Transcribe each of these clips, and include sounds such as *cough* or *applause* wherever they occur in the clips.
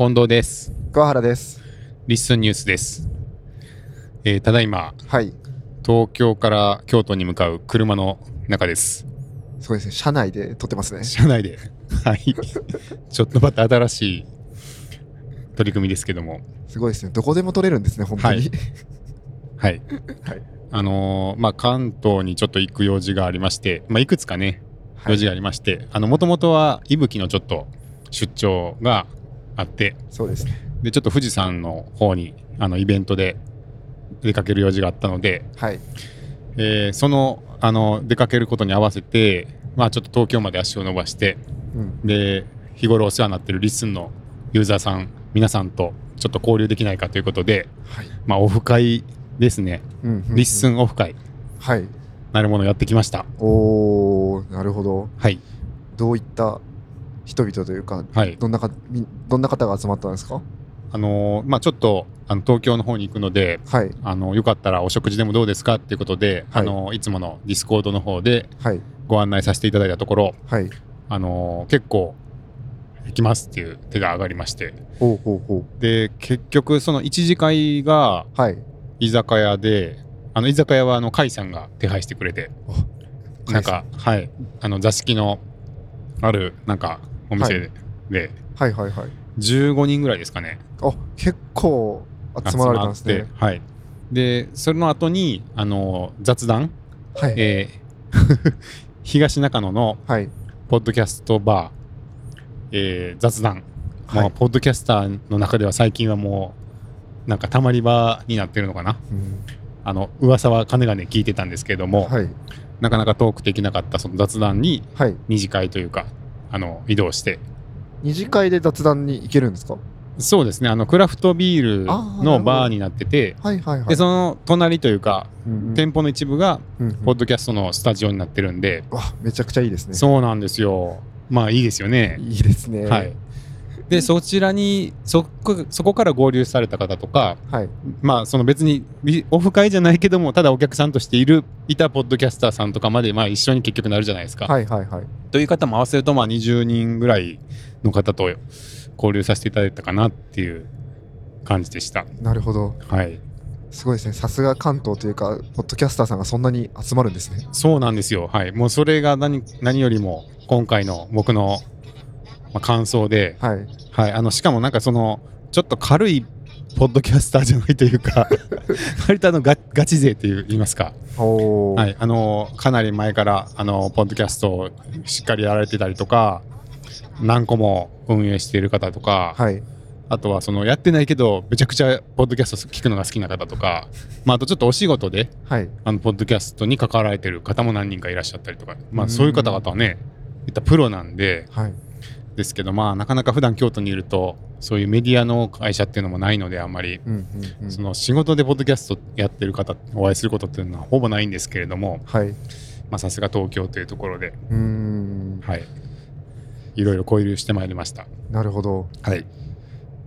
近藤です。桑原です。リッスンニュースです。えーただいま、はい。東京から京都に向かう車の中です。すごいですね。車内で撮ってますね。車内で、はい。ちょっとまた新しい取り組みですけども、すごいですね。どこでも撮れるんですね、本当に。はいはい。はいあのーまあ、関東にちょっと行く用事がありまして、まあ、いくつかね、はい用事がありまして、あの、もともとは、伊吹のちょっと出張があって、そうですね。で、ちょっと富士山の方に、あの、イベントで出かける用事があったので、はい。えーその、あの、出かけることに合わせて、まあ、ちょっと東京まで足を伸ばして、うん。で、日頃お世話になってる LISTEN のユーザーさん、皆さんとちょっと交流できないかということで、はい。まあ、オフ会ですね。うんうんうん LISTEN オフ会、はい。なるものやってきました。おー、なるほど。はい。どういった人々というか、はい。どんなか、みどんな方が集まったんですか？あのーまあ、ちょっと、あの、東京の方に行くので、はい。あの、よかったらお食事でもどうですかっていうことで、はいあの、いつものディスコードの方ではい。ご案内させていただいたところ、はい。あのー結構、行きますっていう手が上がりまして、ほうほうほで、結局、その一次会が。居酒屋で、あの、居酒屋は、あの、甲斐さんが手配してくれて、なんか、はい、あの、座敷のある、なんか、お店で、ではいはいはい。15人ぐらいですかね。あ、結構集まられたんですねはい。で、それの後に、あの、雑談、はい。えー *laughs* 東中野のはい。ポッドキャストバー、えー雑談。はいもうポッドキャスターの中では最近はもう、なんかたまり場になってるのかな。うんあの、噂は金がね聞いてたんですけれども、はい。なかなかトークできなかったその雑談にはい。二次会というか、あの、移動して、二次会で雑談に行けるんですか？そうですね、あの、クラフトビールのバーになってて、はいはいはい。で、その隣というか、うんうん店舗の一部が、うんうんポッドキャストのスタジオになってるんで、わ、めちゃくちゃいいですね。そうなんですよ。まあいいですよね。いいですね。はい。で、そちらに、そこ、そこから合流された方とか、はい。まあその別にビオフ会じゃないけども、ただお客さんとしている、いたポッドキャスターさんとかまで、まあ一緒に結局なるじゃないですか。はいはいはい。という方も合わせると、まあ20人ぐらいの方と交流させていただいたかなっていう感じでした。なるほど。はい。すごいですね。さすが関東というか、ポッドキャスターさんがそんなに集まるんですね。そうなんですよ。はい。もうそれが何、何よりも今回の僕の、まあ、感想で、はい。はい。あの、しかもなんかその、ちょっと軽いポッドキャスターじゃないというか、*laughs* 割とあのガ、ガチ勢っていいますか。はい。あの、かなり前から、あの、ポッドキャストをしっかりやられてたりとか、何個も運営している方とか、はい。あとはそのやってないけど、めちゃくちゃポッドキャスト聞くのが好きな方とか、まあ、あとちょっとお仕事で、はい。あの、ポッドキャストに関わられてる方も何人かいらっしゃったりとか、まあ、うんそういう方々はね、いったプロなんで、はい。ですけど、まあ、なかなか普段京都にいると、そういうメディアの会社っていうのもないので、あんまり、うんうんうん。その仕事でポッドキャストやってる方、お会いすることっていうのはほぼないんですけれども、はい。うまあ、さすが東京というところで、ーん。はい。いろいろ交流してまいりました。なるほど。はい。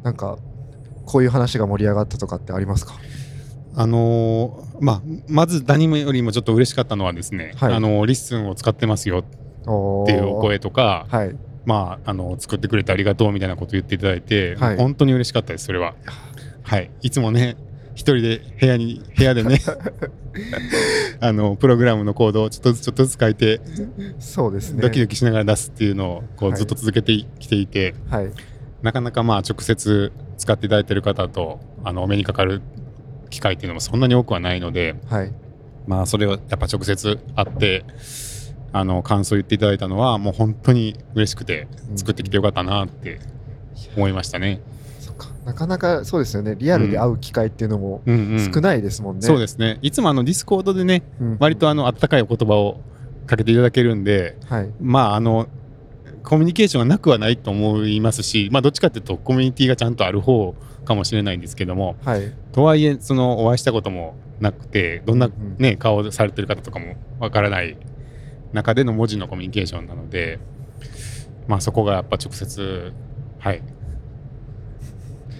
なんか、こういう話が盛り上がったとかってありますか？あのーまあ、まず何よりもちょっと嬉しかったのはですね、はいあのーリッスンを使ってますよっていうお声とか、はい。まあ、あの作ってくれてありがとうみたいなことを言っていただいて、はい本当に嬉しかったです、それは。はい。いつもね、一人で部屋に、部屋でね、*laughs* あの、プログラムのコードをちょっとずつちょっとずつ書いて、そうですね。ドキドキしながら出すっていうのをこうはいずっと続けてきていて、はい。なかなかまあ直接使っていただいている方とあのお目にかかる機会っていうのもそんなに多くはないので、はい。まあそれをやっぱ直接会って、あの感想を言っていただいたのはもう本当に嬉しくてうん作ってきてよかったなって思いましたね。なかなかそうですよね。リアルで会う機会っていうのもうんうん、少ないですもんね。そうですね。いつもあのディスコードでね、うん割とあの温かいお言葉をかけていただけるんで、はい。まああのコミュニケーションがなくはないと思いますし、まあどっちかっていうとコミュニティがちゃんとある方かもしれないんですけども、はい。とはいえそのお会いしたこともなくてどんな、うんうんね顔をされてる方とかもわからない中での文字のコミュニケーションなのでまあそこがやっぱ直接はい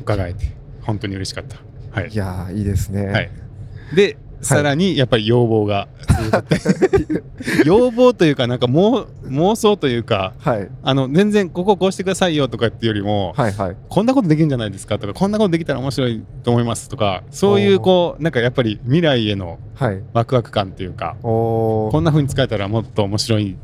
伺えて本当に嬉しかった。はいいやー、いいですね。はい、でさらにやっぱり要望が。*laughs* 要望というかなんか妄妄想というかはい。あの全然こここうしてくださいよとかっていうよりも、はいはい。こんなことできるんじゃないですかとかこんなことできたら面白いと思いますとかそういうこうなんかやっぱり未来へのはい。ワクワク感っていうかこんな風に使えたらもっと面白い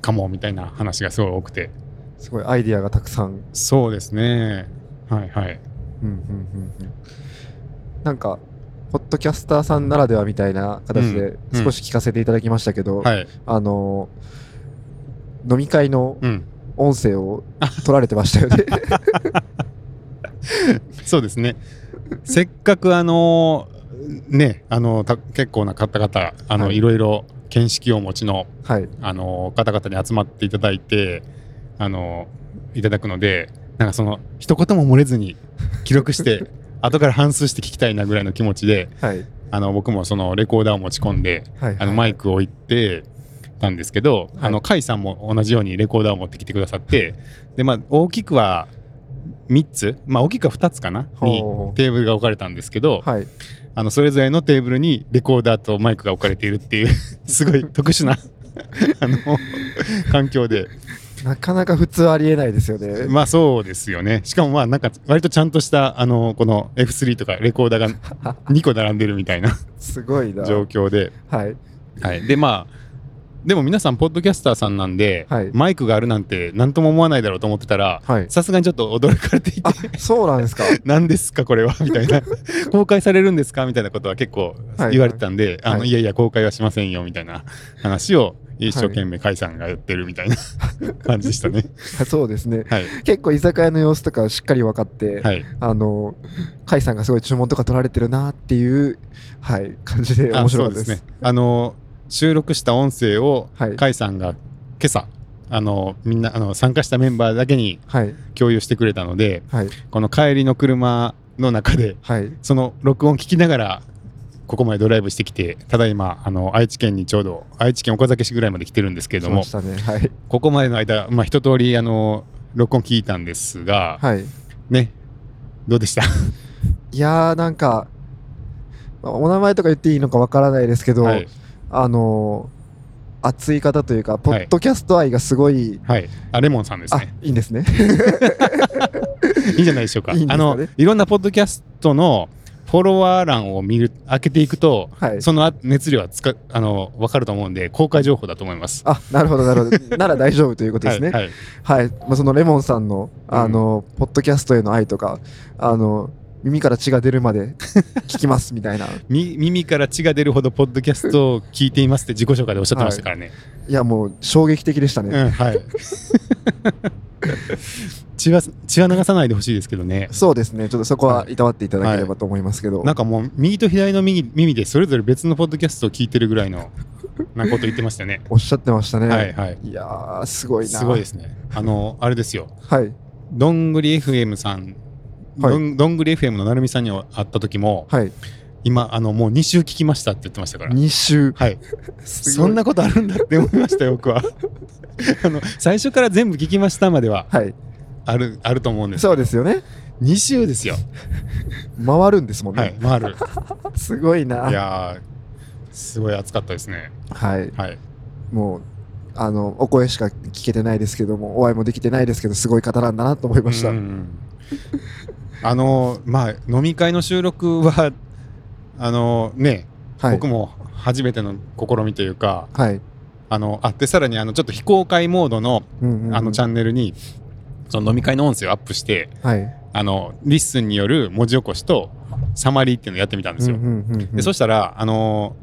かもみたいな話がすごい多くて。すごいアイディアがたくさん。そうですね。はいはい。うんうんうんうん。なんかポッドキャスターさんならではみたいな形でうん少し聞かせていただきましたけど、はい。あの飲み会のうん。音声を取られてましたよね。*laughs* そうですね。せっかくあのねあのた結構な方々あの、はい。い、ろいろ見識をお持ちのはい。あの方々に集まっていただいてあのいただくのでなんかその一言も漏れずに記録して *laughs* 後から反数して聞きたいなぐらいの気持ちではい。あの僕もそのレコーダーを持ち込んではいあのマイクを置いてたんですけど、はい。あの甲斐さんも同じようにレコーダーを持ってきてくださってで、まあ、大きくは3つ、まあ、大きくは2つかなにテーブルが置かれたんですけど、はい。あのそれぞれのテーブルにレコーダーとマイクが置かれているっていうすごい特殊なあの環境でなかなか普通ありえないですよね。まあそうですよね。しかもまあなんか割とちゃんとしたあのこの F3 とかレコーダーが *laughs* 2個並んでるみたいなすごいな。状況で、はい。はい、でまあでも皆さんポッドキャスターさんなんで、はい。マイクがあるなんて何とも思わないだろうと思ってたらはい。さすがにちょっと驚かれていて。あそうなんですか？*laughs* 何ですかこれはみたいな。*laughs* 公開されるんですか？みたいなことは結構はい。言われてたんで、あのはい。いやいや公開はしませんよみたいな話を一生懸命甲斐さんが言ってるみたいな *laughs* 感じでしたね。そうですね。はい、結構居酒屋の様子とかしっかり分かって、はい、あの甲斐さんがすごい注文とか取られてるなっていうはい感じであ面白かったです。ね。あの収録した音声を甲はい斐さんが今朝あのみんなあの参加したメンバーだけにはい共有してくれたのではいこの帰りの車の中ではいその録音聞きながらここまでドライブしてきてただいまあの愛知県にちょうど愛知県岡崎市ぐらいまで来てるんですけれどもね。はい。ここまでの間、まあ、一通りあの録音聞いたんですが、はい。ねどうでした？*laughs* いやーなんかまあお名前とか言っていいのかわからないですけど、はい、あの熱い方というかポはい。ッドキャスト愛がすごい、はい、あレモンさんですあねいいんですね。*laughs* いいんじゃないでしょうか。*laughs* いいね。あのいろんなポッドキャストのフォロワー欄を見る開けていくと、はい。そのあ熱量はつかあの分かると思うんで公開情報だと思います。あなるほどなるほど。*laughs* なら大丈夫ということですね。はいはいはい、まあ、そのレモンさんのあの、ポッドキャストへの愛とかあの耳から血が出るまで聞きますみたいな *laughs* み耳から血が出るほどポッドキャストを聞いていますって自己紹介でおっしゃってましたからね。いやもう衝撃的でしたね、うんはい。*laughs* 血は血は流さないでほしいですけどね。そうですねちょっとそこはいたわっていただければと思いますけど、なんかもう右と左の右耳でそれぞれ別のポッドキャストを聞いてるぐらいの *laughs* なこと言ってましたね。おっしゃってましたね、はいはい。いやーすごいなすごいですね。あのあれですよ。はいどんぐり FM さん、はいどんどんぐり FM のなるみさんに会った時もはい今あのもう2週聞きましたって言ってましたから。2週は *laughs* い。そんなことあるんだって思いましたよ僕は。*laughs* あの最初から全部聞きましたまでははいあるあると思うんですそうですよね2週ですよ。回るんですもんね、はい、回る。*laughs* すごいないやー、すごい暑かったですね。はいはい。もうあのお声しか聞けてないですけどもお会いもできてないですけどすごい方なんだなと思いました、うんあのまあ飲み会の収録はあのね、はい。僕も初めての試みというかはい、あのあってさらにあのちょっと非公開モードのうんうんうん。あのチャンネルにその飲み会の音声をアップしてはい。あの LISTEN による文字起こしとサマリーっていうのをやってみたんですよ。でそしたらあの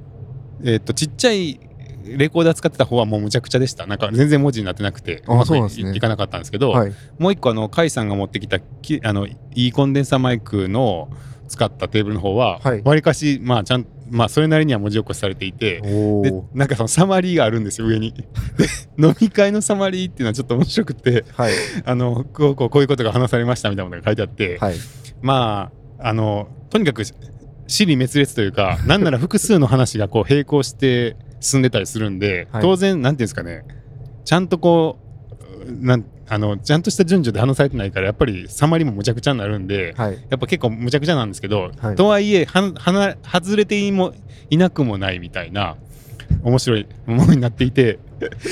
えっとちっちゃいレコーダー使ってた方はもうむちゃくちゃでした。なんか全然文字になってなくてあうまくいね。いかなかったんですけど、はい。もう一個あの甲斐さんが持ってきたきあのいいコンデンサーマイクの使ったテーブルの方ははい。わり、かしまあちゃんまあそれなりには文字起こしされていてでなんかそのサマリーがあるんですよ上に。*laughs* で飲み会のサマリーっていうのはちょっと面白くてはい。あのこうこうこういうことが話されましたみたいなものが書いてあって、はい。まああのとにかく死に滅裂というか *laughs* なんなら複数の話がこう並行して進んでたりするんで、はい。当然なんていうんですかね。ちゃんとこうなんあのちゃんとした順序で話されてないからやっぱりサマリもむちゃくちゃになるんで、はい。やっぱ結構むちゃくちゃなんですけど、はい。とはいえははな外れていもいなくもないみたいな面白いものになっていて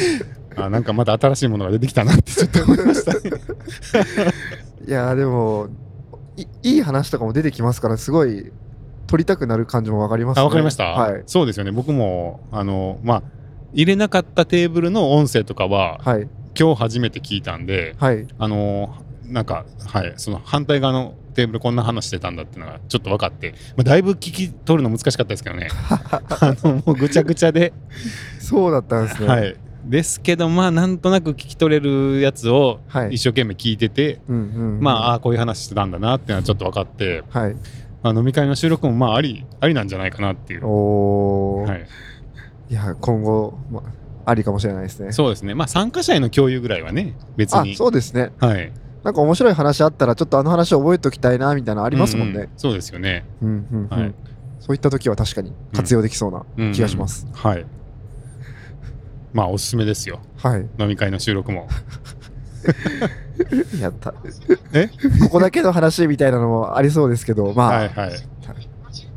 *laughs* あなんかまた新しいものが出てきたなってちょっと思いました。*laughs* ね。いやーでもいいい話とかも出てきますからすごい撮りたくなる感じもわかりますね。あわかりました、はい。そうですよね。僕もあのまあ入れなかったテーブルの音声とかははい。今日初めて聞いたんではい。あのなんかはいその反対側のテーブルこんな話してたんだっていうのがちょっと分かって、まあ、だいぶ聞き取るの難しかったですけどね。*laughs* あのもうぐちゃぐちゃで、そうだったんですね。はい。ですけどまあなんとなく聞き取れるやつをはい。一生懸命聞いてて、うんうんうん。まああーこういう話してたんだなっていうのはちょっと分かって、はいまあ、飲み会の収録もまあありありなんじゃないかなっていう、おー、、はい。い、や今後、まありかもしれないですね。そうですね。まあ参加者への共有ぐらいはね別あにそうですね。はい。なんか面白い話あったらちょっとあの話覚えておきたいなみたいなのありますもんね。ううそうですよね。うんうんうん。はい。そういった時は確かに活用できそうなうん。気がします、はい。まあおすすめですよ。はい。飲み会の収録も *laughs* *laughs* やった。え？ここだけの話みたいなのもありそうですけどまあ、はいはい。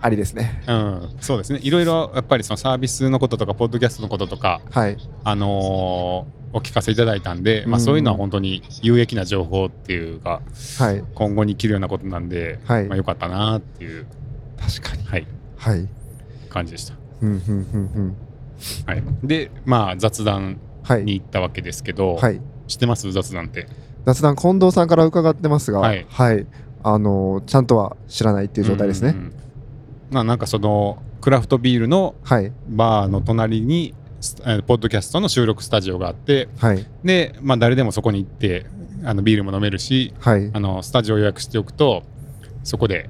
ありですね。うん、そうですね。いろいろやっぱりそのサービスのこととかポッドキャストのこととか、はい。あのーお聞かせいただいたんで、まあ、うん。そういうのは本当に有益な情報っていうかはい。今後に生きるようなことなんで、はい。まあ、よかったなっていう、確かに。はい、はい。感じでした。うんうんうんうん。はい、でまあ雑談はい。に行ったわけですけど、はい知ってます？雑談って。雑談近藤さんから伺ってますがははい。い、あのちゃんとは知らないっていう状態ですね、うんうんうん。まあなんかそのクラフトビールのはい。バーの隣にスえーポッドキャストの収録スタジオがあってはい。で、まあ、誰でもそこに行ってあのビールも飲めるしはい。あのスタジオ予約しておくとそこで、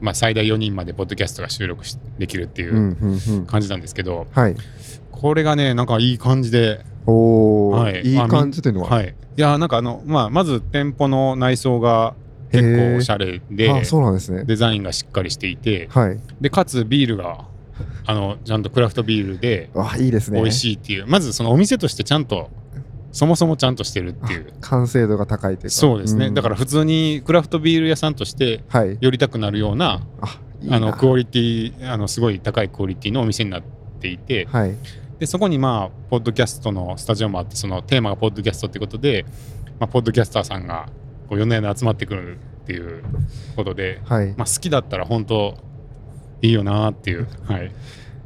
まあ、最大4人までポッドキャストが収録しできるっていうんううんうん。感じなんですけど、はい。これがねなんかいい感じで、おお、はい。い、い感じというのは、はい、いやなんかあの、まあ、まず店舗の内装が結構おしゃれであそうなんですね。デザインがしっかりしていてはい。でかつビールがあのちゃんとクラフトビールであいいですね。美味しいっていう、まずそのお店としてちゃんとそもそもちゃんとしてるっていう。完成度が高いというか。そうですね、ん。だから普通にクラフトビール屋さんとしてはい。寄りたくなるようなあいあのクオリティあのすごい高いクオリティのお店になっていてはいでそこにまあポッドキャストのスタジオもあってそのテーマがポッドキャストってことで、まあ、ポッドキャスターさんがこう4年で集まってくるっていうことで、はい、まあ、好きだったら本当いいよなっていう、はい、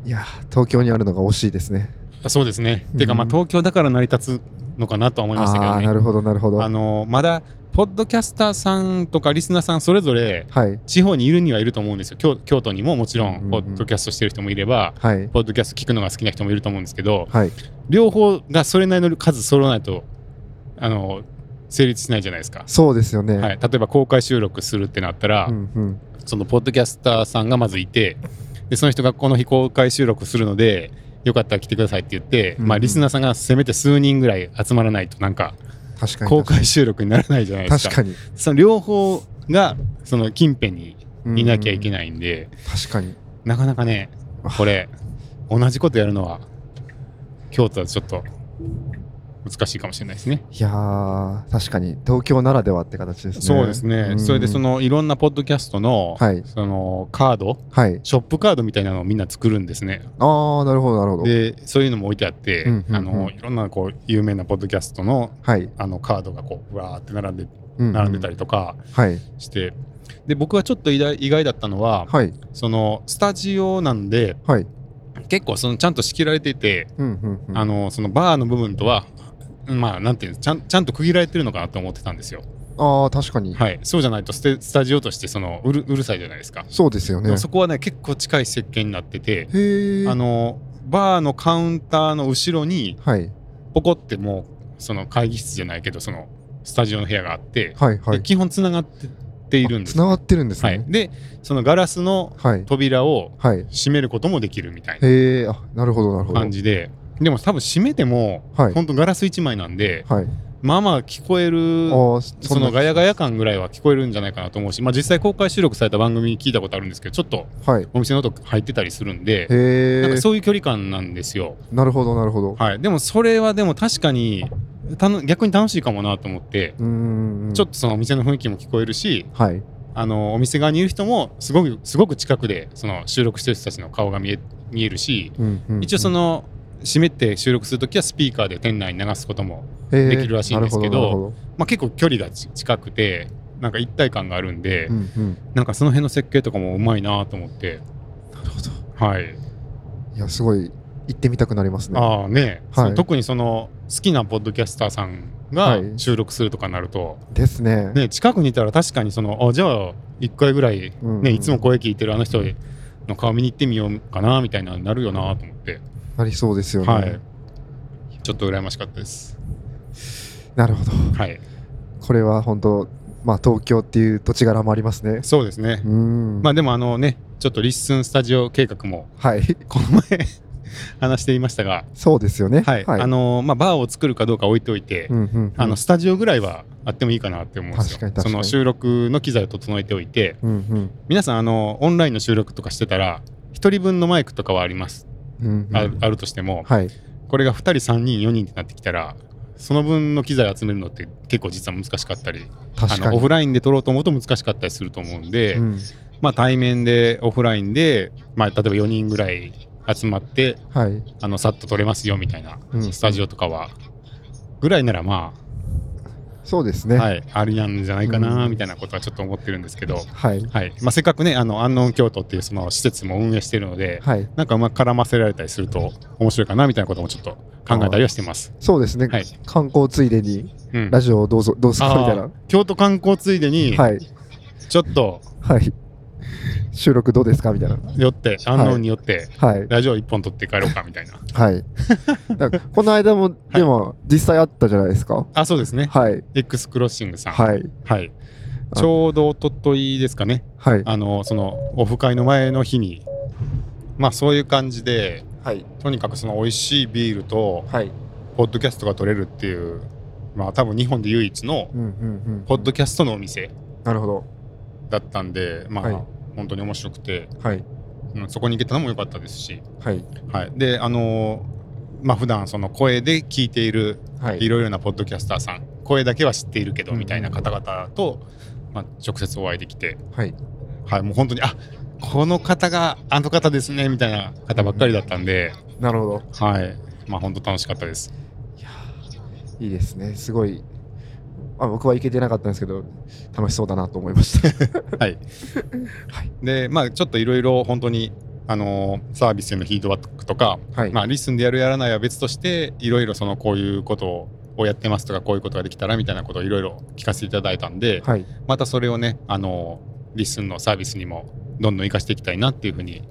いや東京にあるのが惜しいですね。あそうですね、ていうかまあうん。東京だから成り立つのかなとは思いましたけどね。ああーなるほどなるほど。あのまだポッドキャスターさんとかリスナーさんそれぞれはい。地方にいるにはいると思うんですよ。京京都にももちろうんうんうんん。ポッドキャストしてる人もいれば、はい。ポッドキャスト聞くのが好きな人もいると思うんですけどはい。両方がそれなりの数揃わないとあの成立しないじゃないですか、そうですよね、はい、例えば公開収録するってなったら、うんうん。そのポッドキャスターさんがまずいてでその人がこの日公開収録するのでよかったら来てくださいって言って、うんうん。まあ、リスナーさんがせめて数人ぐらい集まらないとなんか確かに。公開収録にならないじゃないですか。確かに。その両方がその近辺にいなきゃいけないないんで、確かに。なかなかねこれ同じことやるのは京都はちょっと難しいかもしれないですね。いやー確かに。東京ならではって形ですね。そうですね、ん。それでそのいろんなポッドキャストの,、はい。そのカード？はい。ショップカードみたいなのをみんな作るんですね。ああなるほどなるほど。でそういうのも置いてあって、うんうんうん。あのいろんなこう有名なポッドキャストのはい。あのカードがこうわーって並んでうんうん。並んでたりとかはい。して、で僕はちょっと意外意外だったのは、はい。そのスタジオなんではい。結構そのちゃんと仕切られていて、うんうんうん。あのそのバーの部分とはまあなんていうちゃんちゃんと区切られてるのかなと思ってたんですよ。ああ確かに。はい、そうじゃないとステスタジオとしてそのうるうるさいじゃないですか。そうですよね。そこはね結構近い設計になってて、あのバーのカウンターの後ろにはい。ポコってもうその会議室じゃないけどそのスタジオの部屋があって、はいはい。で基本つながっているんです。つながってるんですはい、ねでそのガラスのはい。扉をはい。閉めることもできるみたいなへえ。あなるほどなるほど。感じででも多分閉めても、はい。本当ガラス1枚なんではい。まあまあ聞こえるそのガヤガヤ感ぐらいは聞こえるんじゃないかなと思うし、まあ、実際公開収録された番組聞いたことあるんですけどちょっとはい。お店の音入ってたりするんでなんかそういう距離感なんですよ、なるほどなるほど。はい、でもそれはでも確かにたの逆に楽しいかもなと思って、ちょっとそのお店の雰囲気も聞こえるしはい。あのお店側にいる人もすごくすごく近くでその収録してる人たちの顔が見え見えるしうんうんうん。一応その湿って収録するときはスピーカーで店内に流すことも、できるらしいんですけどなるほなるほまあ、結構距離がち近くてなんか一体感があるんで、どうんうん。なんかその辺の設計とかもうまいなと思って。なるほど。はい。いやすごい行ってみたくなりますね。ああね、はい。特にその好きなポッドキャスターさんがはい。収録するとかになると、ですね。ね、近くにいたら確かにそのあじゃあ1回ぐらい、うんうん。ねいつも声聞いてるあの人の顔見に行ってみようかなみたいなのになるよなと思って、なりそうですよね、はい。ちょっと羨ましかったです。なるほど。はい、これは本当まあ東京っていう土地柄もありますね。そうですね。う。ん。まあでもあのねちょっとリッスンスタジオ計画もはい。この前話していましたが、そうですよね。はい。あのまあ、バーを作るかどうか置いておいて、うんうんうん。あのスタジオぐらいはあってもいいかなって思うんですよ。その収録の機材を整えておいて。うんうん。皆さんあのオンラインの収録とかしてたら1人分のマイクとかはあります、あるとしてもはい。これが2人3人4人ってなってきたらその分の機材集めるのって結構実は難しかったり確かに。あのオフラインで撮ろうと思うと難しかったりすると思うんで、うん。まあ、対面でオフラインで、まあ、例えば4人ぐらい集まってはい。あのさっと撮れますよみたいな、うん。スタジオとかはぐらいならまあ、そうですね。はい、ありなんじゃないかなうん。みたいなことはちょっと思ってるんですけど、はい。はい。まあ、せっかくねあの安納京都っていうその施設も運営してるので、はい。なんかうまく絡ませられたりすると面白いかなみたいなこともちょっと考えたりはしてます。そうですね、はい。観光ついでにうん、ラジオをどうぞどうすかみたいあー京都観光ついでに、なはい。ちょっとはい収録どうですか？みたいな。寄って安納によって、はい。ラジオ一本撮って帰ろうかみたいな。はい。この間もでも実際あったじゃないですか？あそうですね、はい。X クロッシングさん、はい。はい、あちょうど一昨日ですかね。はい。あのそのオフ会の前の日にまあそういう感じではい。とにかくその美味しいビールとはい。ポッドキャストが取れるっていうまあ多分日本で唯一のうんうんうん。ポッドキャストのお店なるほど。だったんでまあ、はい本当に面白くて、はい。うんそこに行けたのも良かったですし、はい。はい、であのーまあ普段その声で聞いているはい。いろいろなポッドキャスターさん声だけは知っているけどうんみたいな方々と、まあ、直接お会いできて、はい。はい、もう本当にあこの方があの方ですねみたいな方ばっかりだったんで、なるほど。はい。まあ本当楽しかったです。いやーいいですね。すごいあ僕は行けてなかったんですけど楽しそうだなと思いました。*laughs* はい、はい。でまあちょっといろいろ本当にあのーサービスへのフィードバックとか、はい。まあリスンでやるやらないは別としていろいろそのこういうことをやってますとかこういうことができたらみたいなことをいろいろ聞かせていただいたんで、はい。またそれをねあのリスンのサービスにもどんどん活かしていきたいなっていうふうに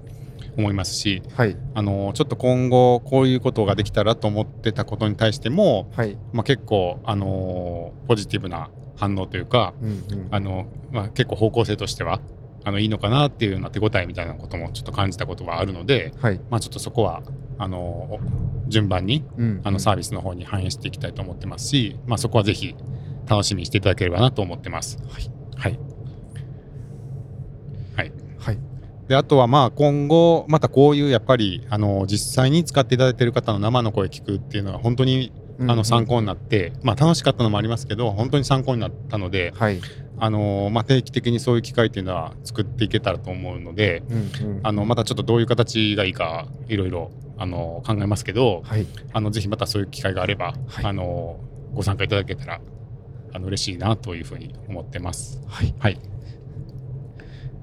思いますしはい。あのちょっと今後こういうことができたらと思ってたことに対しても、はい。まあ、結構あのポジティブな反応というかうんうん。あの、まあ、結構方向性としてはあのいいのかなっていうような手応えみたいなこともちょっと感じたことはあるので、はい。まあ、ちょっとそこはあの順番にうんあのサービスの方に反映していきたいと思ってますし、まあ、そこはぜひ楽しみにしていただければなと思ってます。はいはい。はい、はいであとはまあ今後またこういうやっぱりあの実際に使っていただいている方の生の声聞くっていうのは本当にあの参考になって、まあ、楽しかったのもありますけど本当に参考になったのではい。あの、まあ、定期的にそういう機会っていうのは作っていけたらと思うのでうんうん。あのまたちょっとどういう形がいいかいろいろあの考えますけどはい。あのぜひまたそういう機会があれば、はい。あのご参加いただけたらあの嬉しいなというふうに思ってます。はい。はい、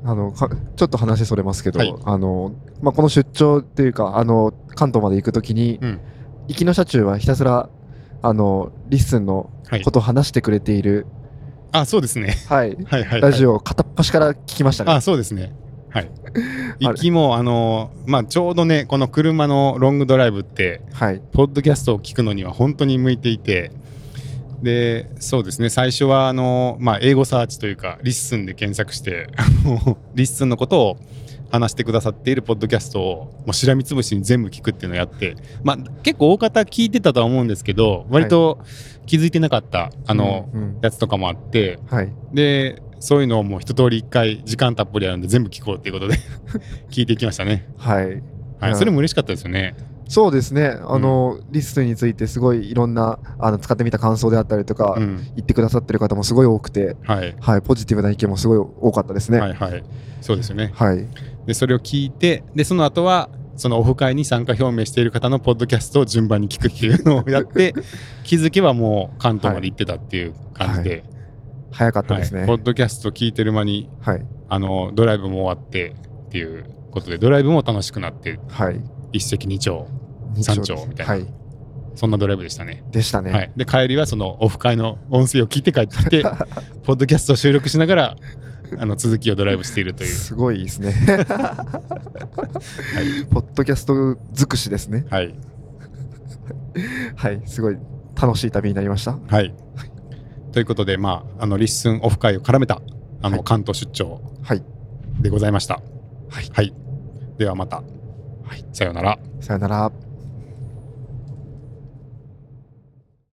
あのかちょっと話それますけど、はいあのまあ、この出張っていうかあの関東まで行くときに、うん行きの車中はひたすらあの LISTENのはいことを話してくれている、あそうですね。はいはいはい、はい。ラジオを片っ端から聞きましたね。あそうですね。はい。*laughs* 行きもあのまあちょうどねこの車のロングドライブってはいポッドキャストを聞くのには本当に向いていてでそうですね。最初はあの、まあ、エゴサーチというか LISTENで検索して *laughs* LISTENのことを話してくださっているポッドキャストをもうしらみつぶしに全部聞くっていうのをやって、まあ、結構大方聞いてたとは思うんですけど割と気づいてなかった、あの、うんうん。やつとかもあってはい。でそういうのをもう一通り一回時間たっぷりあるんで全部聞こうっていうことで *laughs* 聞いていきましたね。はい。はい、うんそれも嬉しかったですよね。そうですね。あの、リストについてすごいいろんなあの使ってみた感想であったりとか、うん言ってくださってる方もすごい多くて、はいはい、ポジティブな意見もすごい多かったですね。はい。はいはいそうですよねはい。でそれを聞いてでその後はそのオフ会に参加表明している方のポッドキャストを順番に聞くっていうのをやって *laughs* 気づけばもう関東まで行ってたっていう感じで、早かったですね。はいポッドキャスト聞いてる間にはい。あのドライブも終わってっていうことでドライブも楽しくなってはい。一石二鳥日山曜です頂みたいなはい。そんなドライブでしたね。でしたね。はい、で帰りはそのオフ会の音声を聞いて帰ってきて *laughs* ポッドキャストを収録しながらあの続きをドライブしているという、すごいですね。はいポッドキャスト尽くしですね。はいはい。すごい楽しい旅になりました。はい、ということで、まあ、あのリッスンオフ会を絡めたあの、はい関東出張はい。でございました。はいはい、ではまた、はい、さようなら。さよなら。